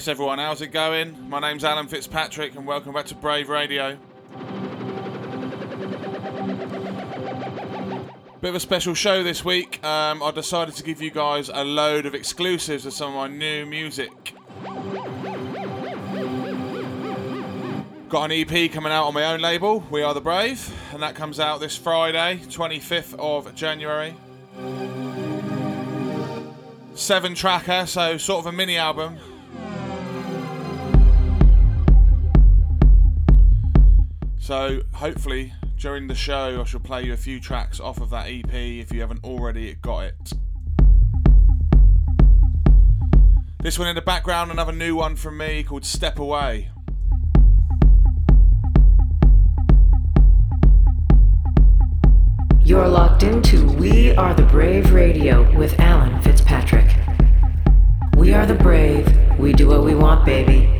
Yes, everyone, how's it going? My name's Alan Fitzpatrick, and welcome back to Brave Radio. Bit of a special show this week. Um, I decided to give you guys a load of exclusives of some of my new music. Got an EP coming out on my own label, We Are the Brave, and that comes out this Friday, 25th of January. Seven tracker, so sort of a mini album. So hopefully during the show I shall play you a few tracks off of that EP if you haven't already got it. This one in the background, another new one from me called Step Away. You're locked into We Are the Brave Radio with Alan Fitzpatrick. We are the brave, we do what we want, baby.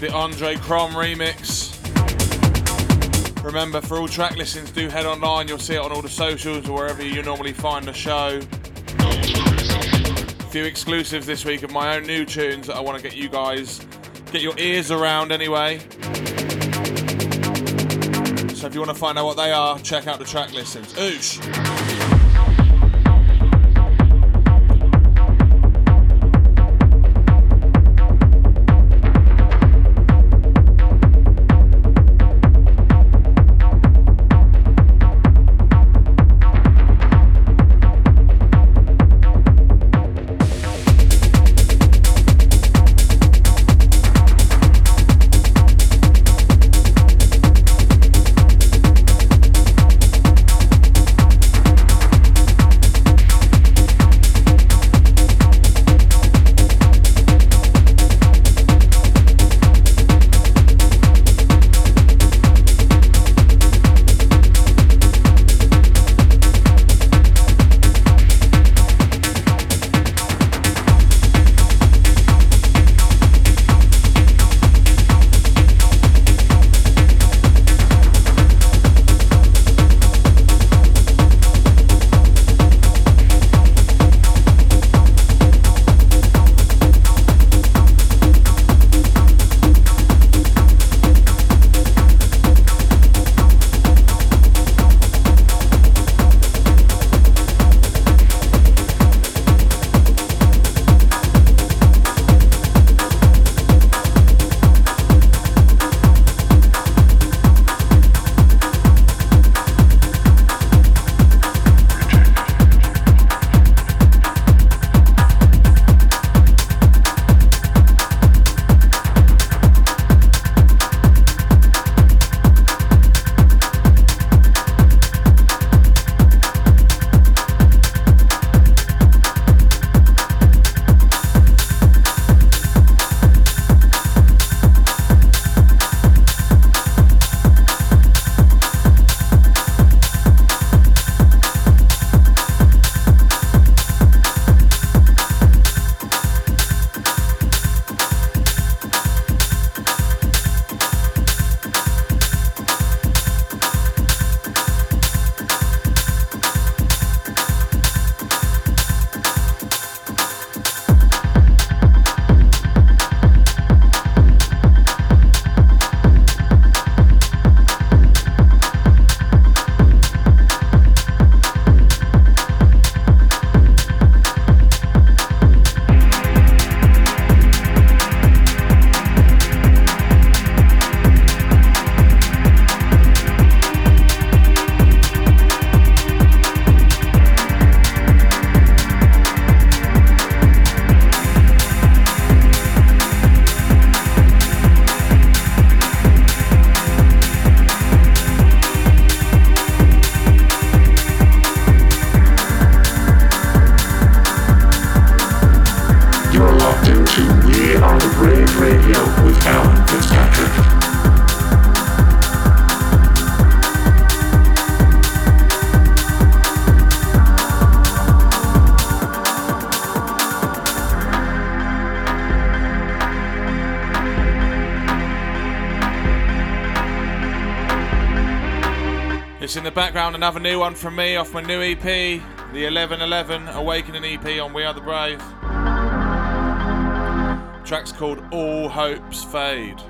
The Andre Crom remix. Remember, for all track listings, do head online. You'll see it on all the socials or wherever you normally find the show. A few exclusives this week of my own new tunes that I want to get you guys, get your ears around anyway. So if you want to find out what they are, check out the track listings. Oosh! Another new one from me off my new EP, the 1111 Awakening EP on We Are the Brave. track's called All Hopes Fade.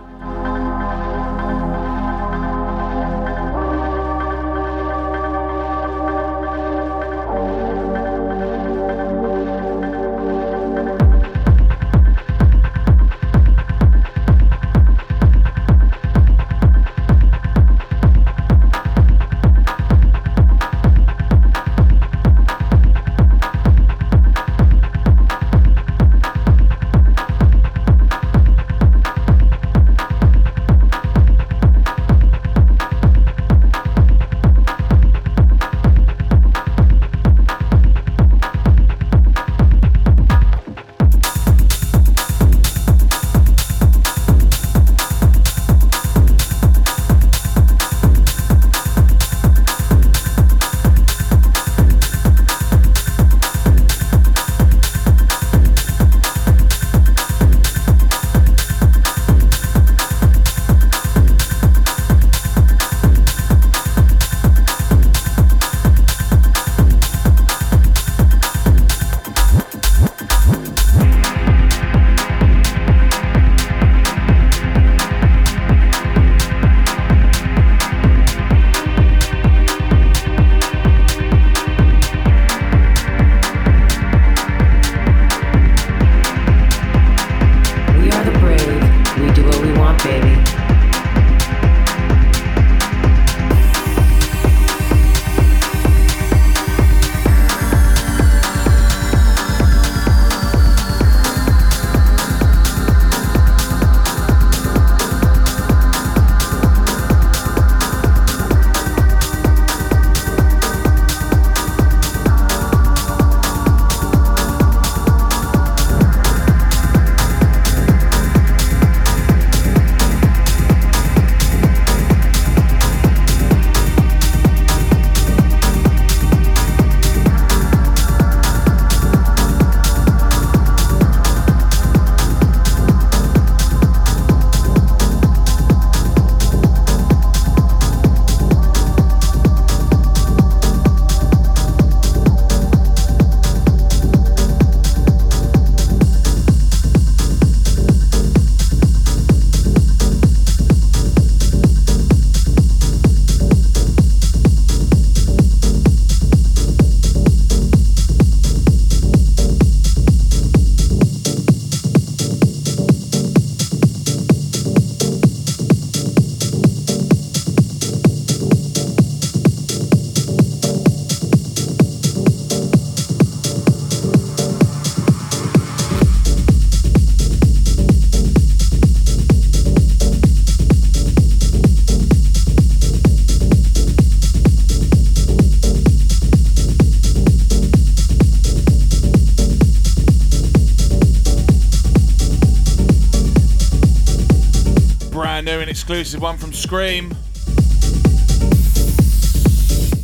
Exclusive one from Skream.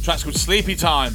track's called Sleepy Time.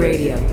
Radio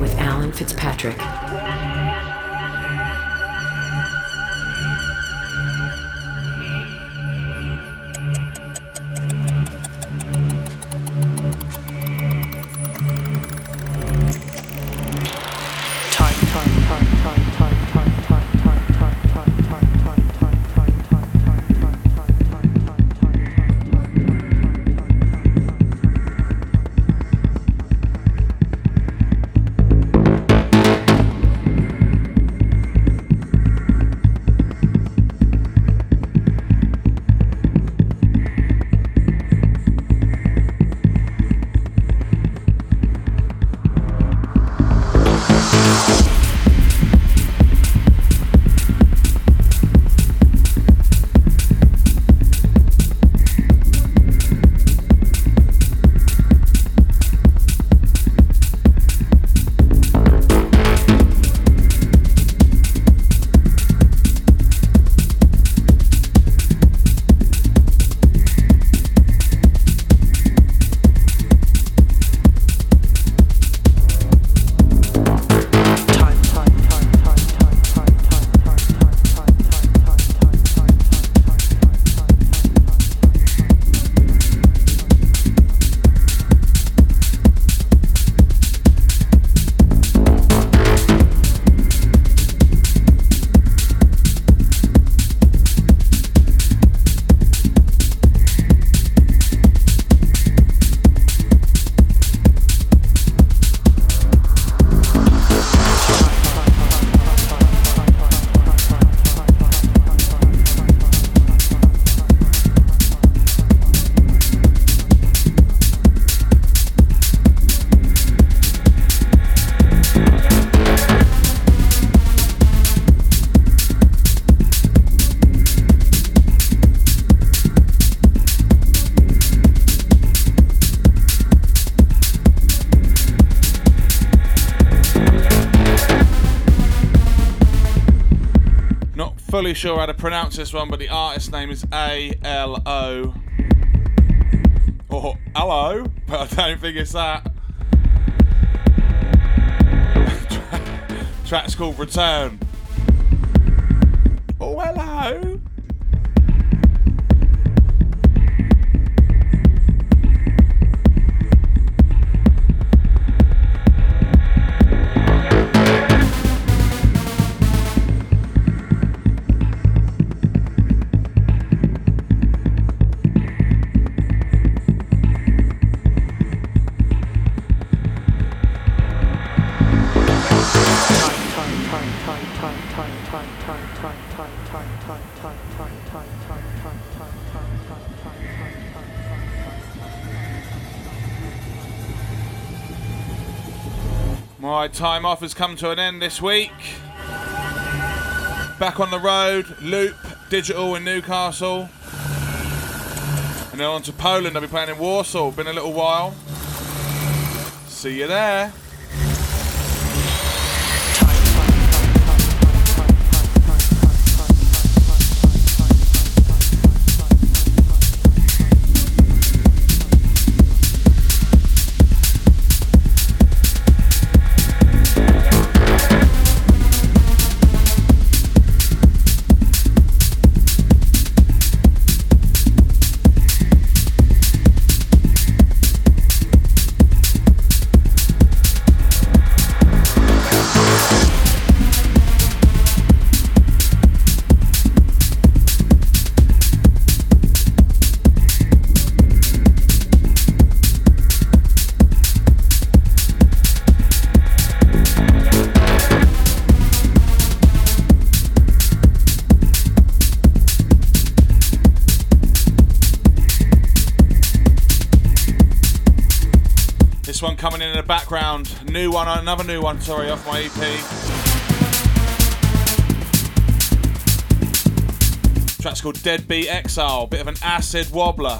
fully sure how to pronounce this one, but the artist name is A L O. Or hello, but I don't think it's that. Track's called Return. Oh, hello. My time off has come to an end this week. Back on the road, Loop Digital in Newcastle. And then on to Poland, I'll be playing in Warsaw. Been a little while. See you there. New one, another new one, sorry, off my EP. Track's called Deadbeat Exile, bit of an acid wobbler.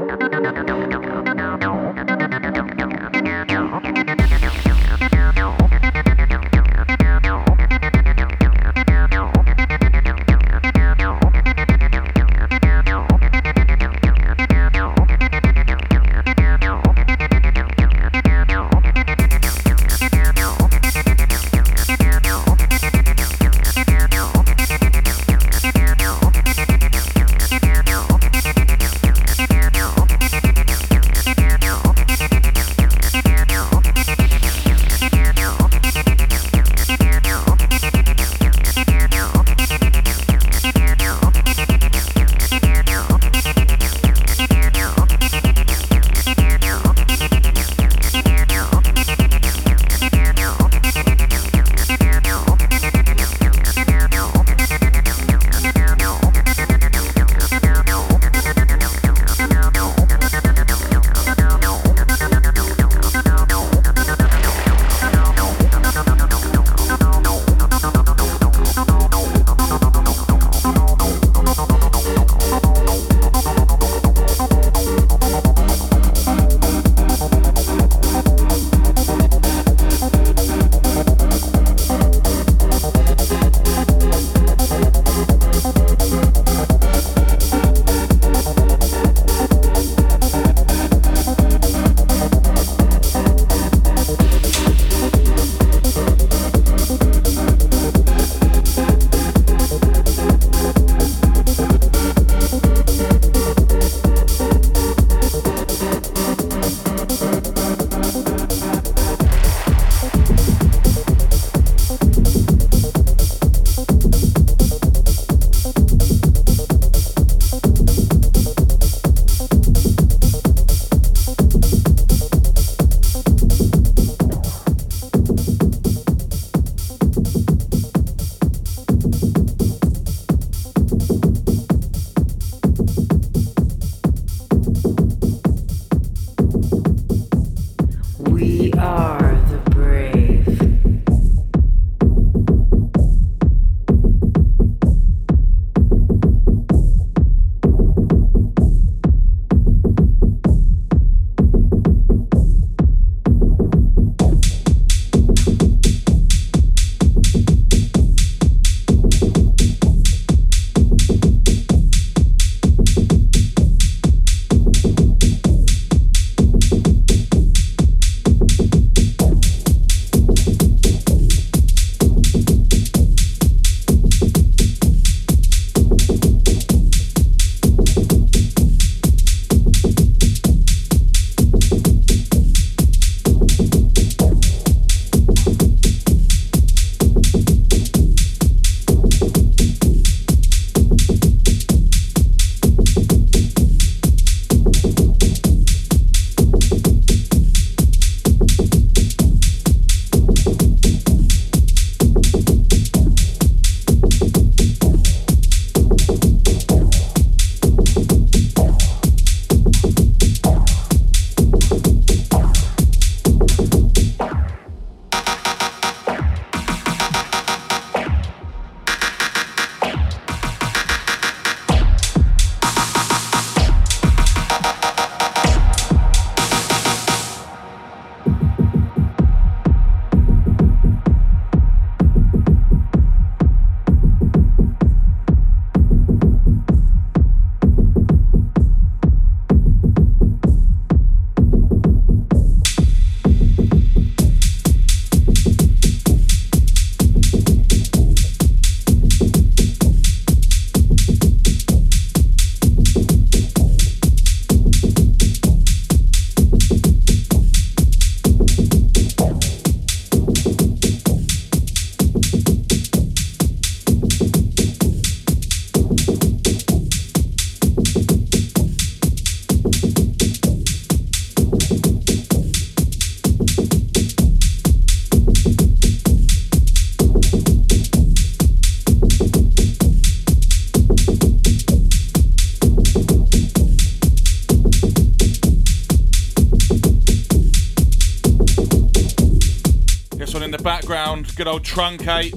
Good old truncate.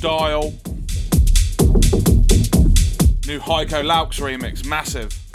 Dial. New Heiko Laux remix, massive.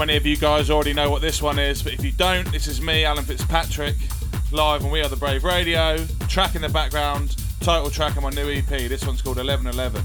Many of you guys already know what this one is, but if you don't, this is me, Alan Fitzpatrick, live on We Are the Brave Radio. Track in the background, title track of my new EP. This one's called 1111.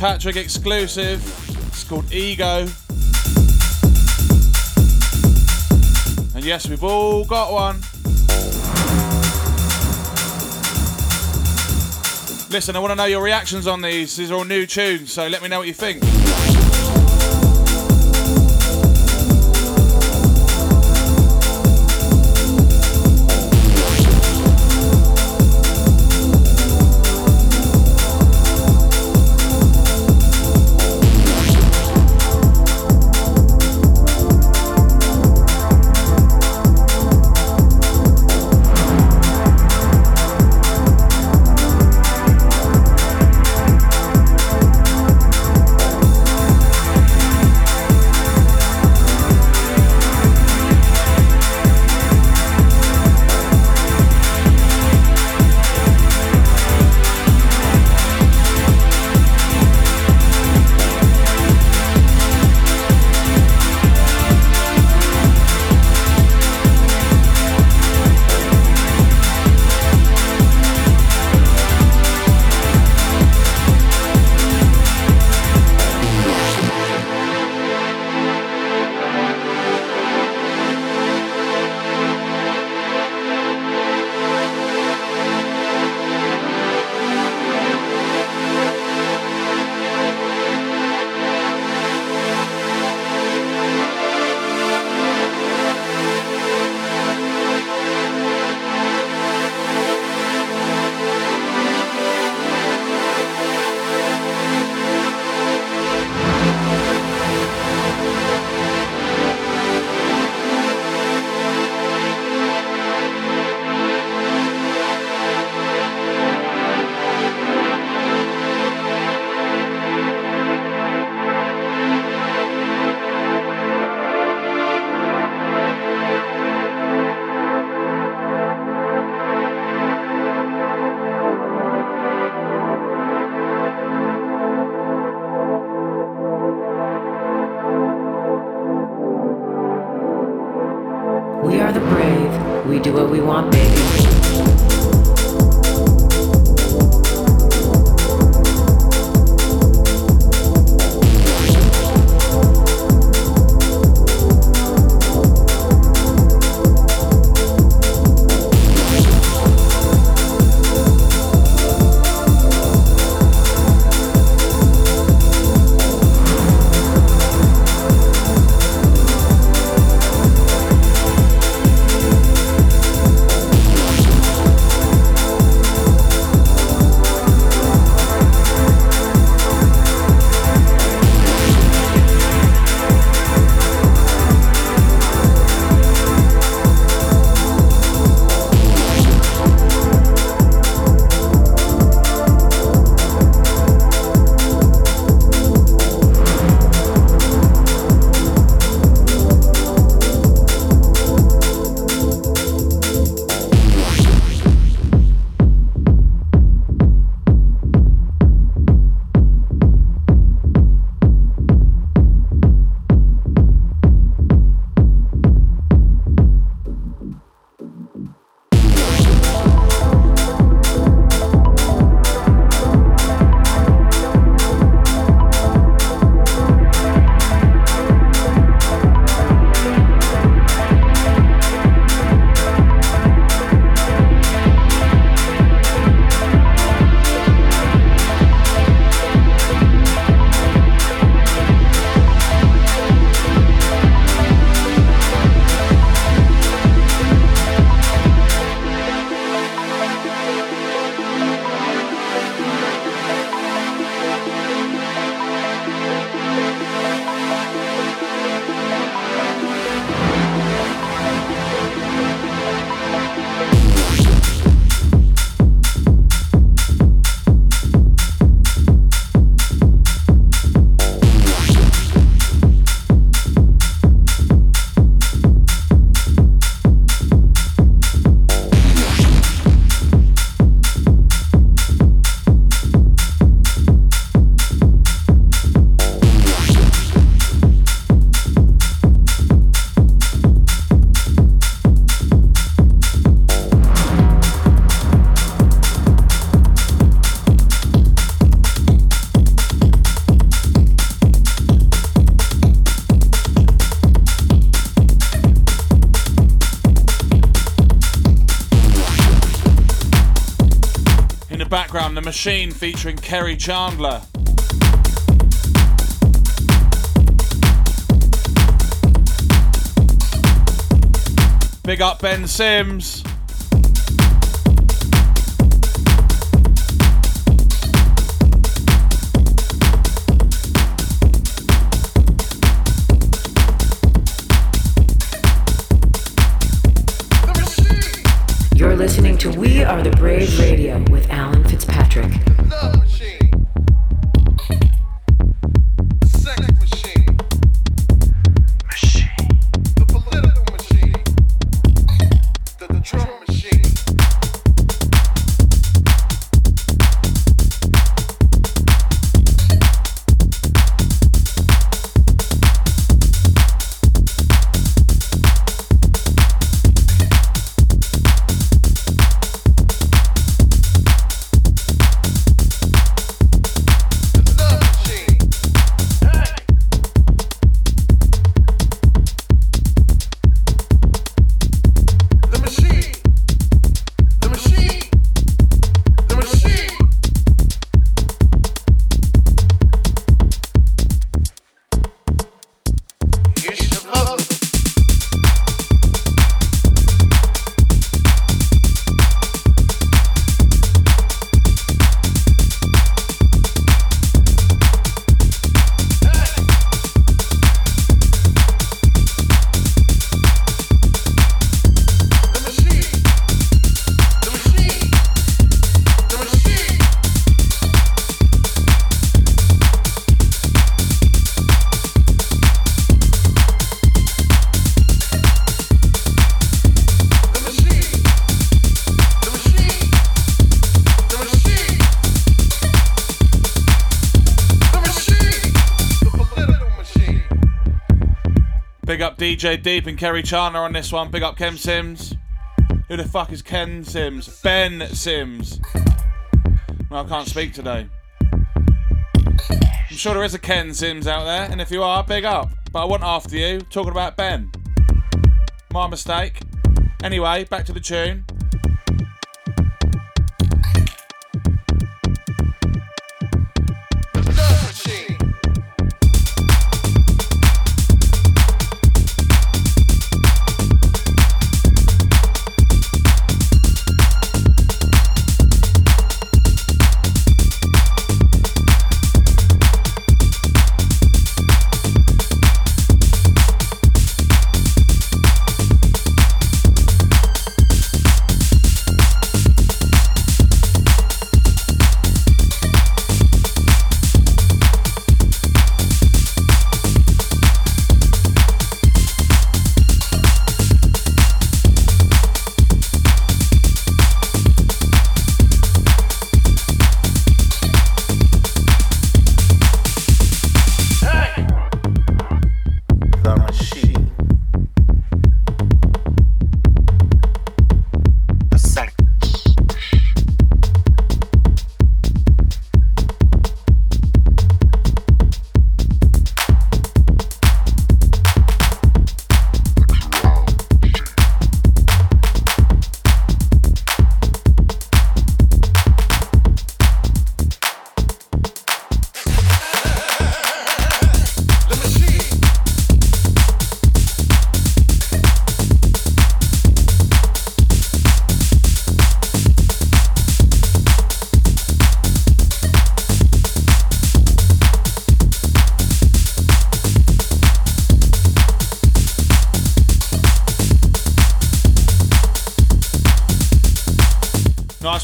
Fitzpatrick exclusive. It's called Ego. And yes, we've all got one. Listen, I want to know your reactions on these. These are all new tunes, so let me know what you think. Machine featuring Kerri Chandler. Big up Ben Sims. You're listening to We Are the Brave Radio DJ Deep and Kerri Chandler on this one. Big up Ken Sims. Who the fuck is Ken Sims? Ben Sims. Well, I can't speak today. I'm sure there is a Ken Sims out there, and if you are, big up. But I want after you talking about Ben. My mistake. Anyway, back to the tune.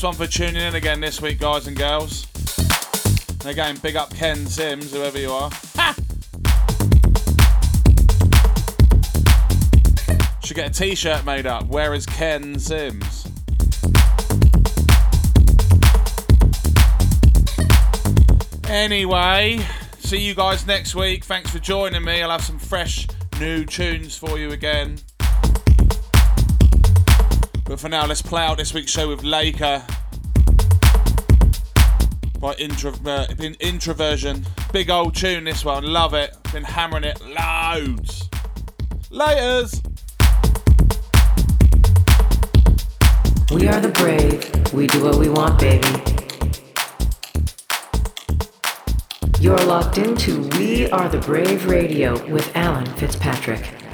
One for tuning in again this week, guys and girls. And again, big up Ken Sims, whoever you are. Ha! Should get a t shirt made up. Where is Ken Sims? Anyway, see you guys next week. Thanks for joining me. I'll have some fresh new tunes for you again. But for now, let's play out this week's show with Laker by uh, Introversion. Big old tune, this one. Love it. Been hammering it loads. Laters! We are the brave. We do what we want, baby. You're locked into We Are the Brave Radio with Alan Fitzpatrick.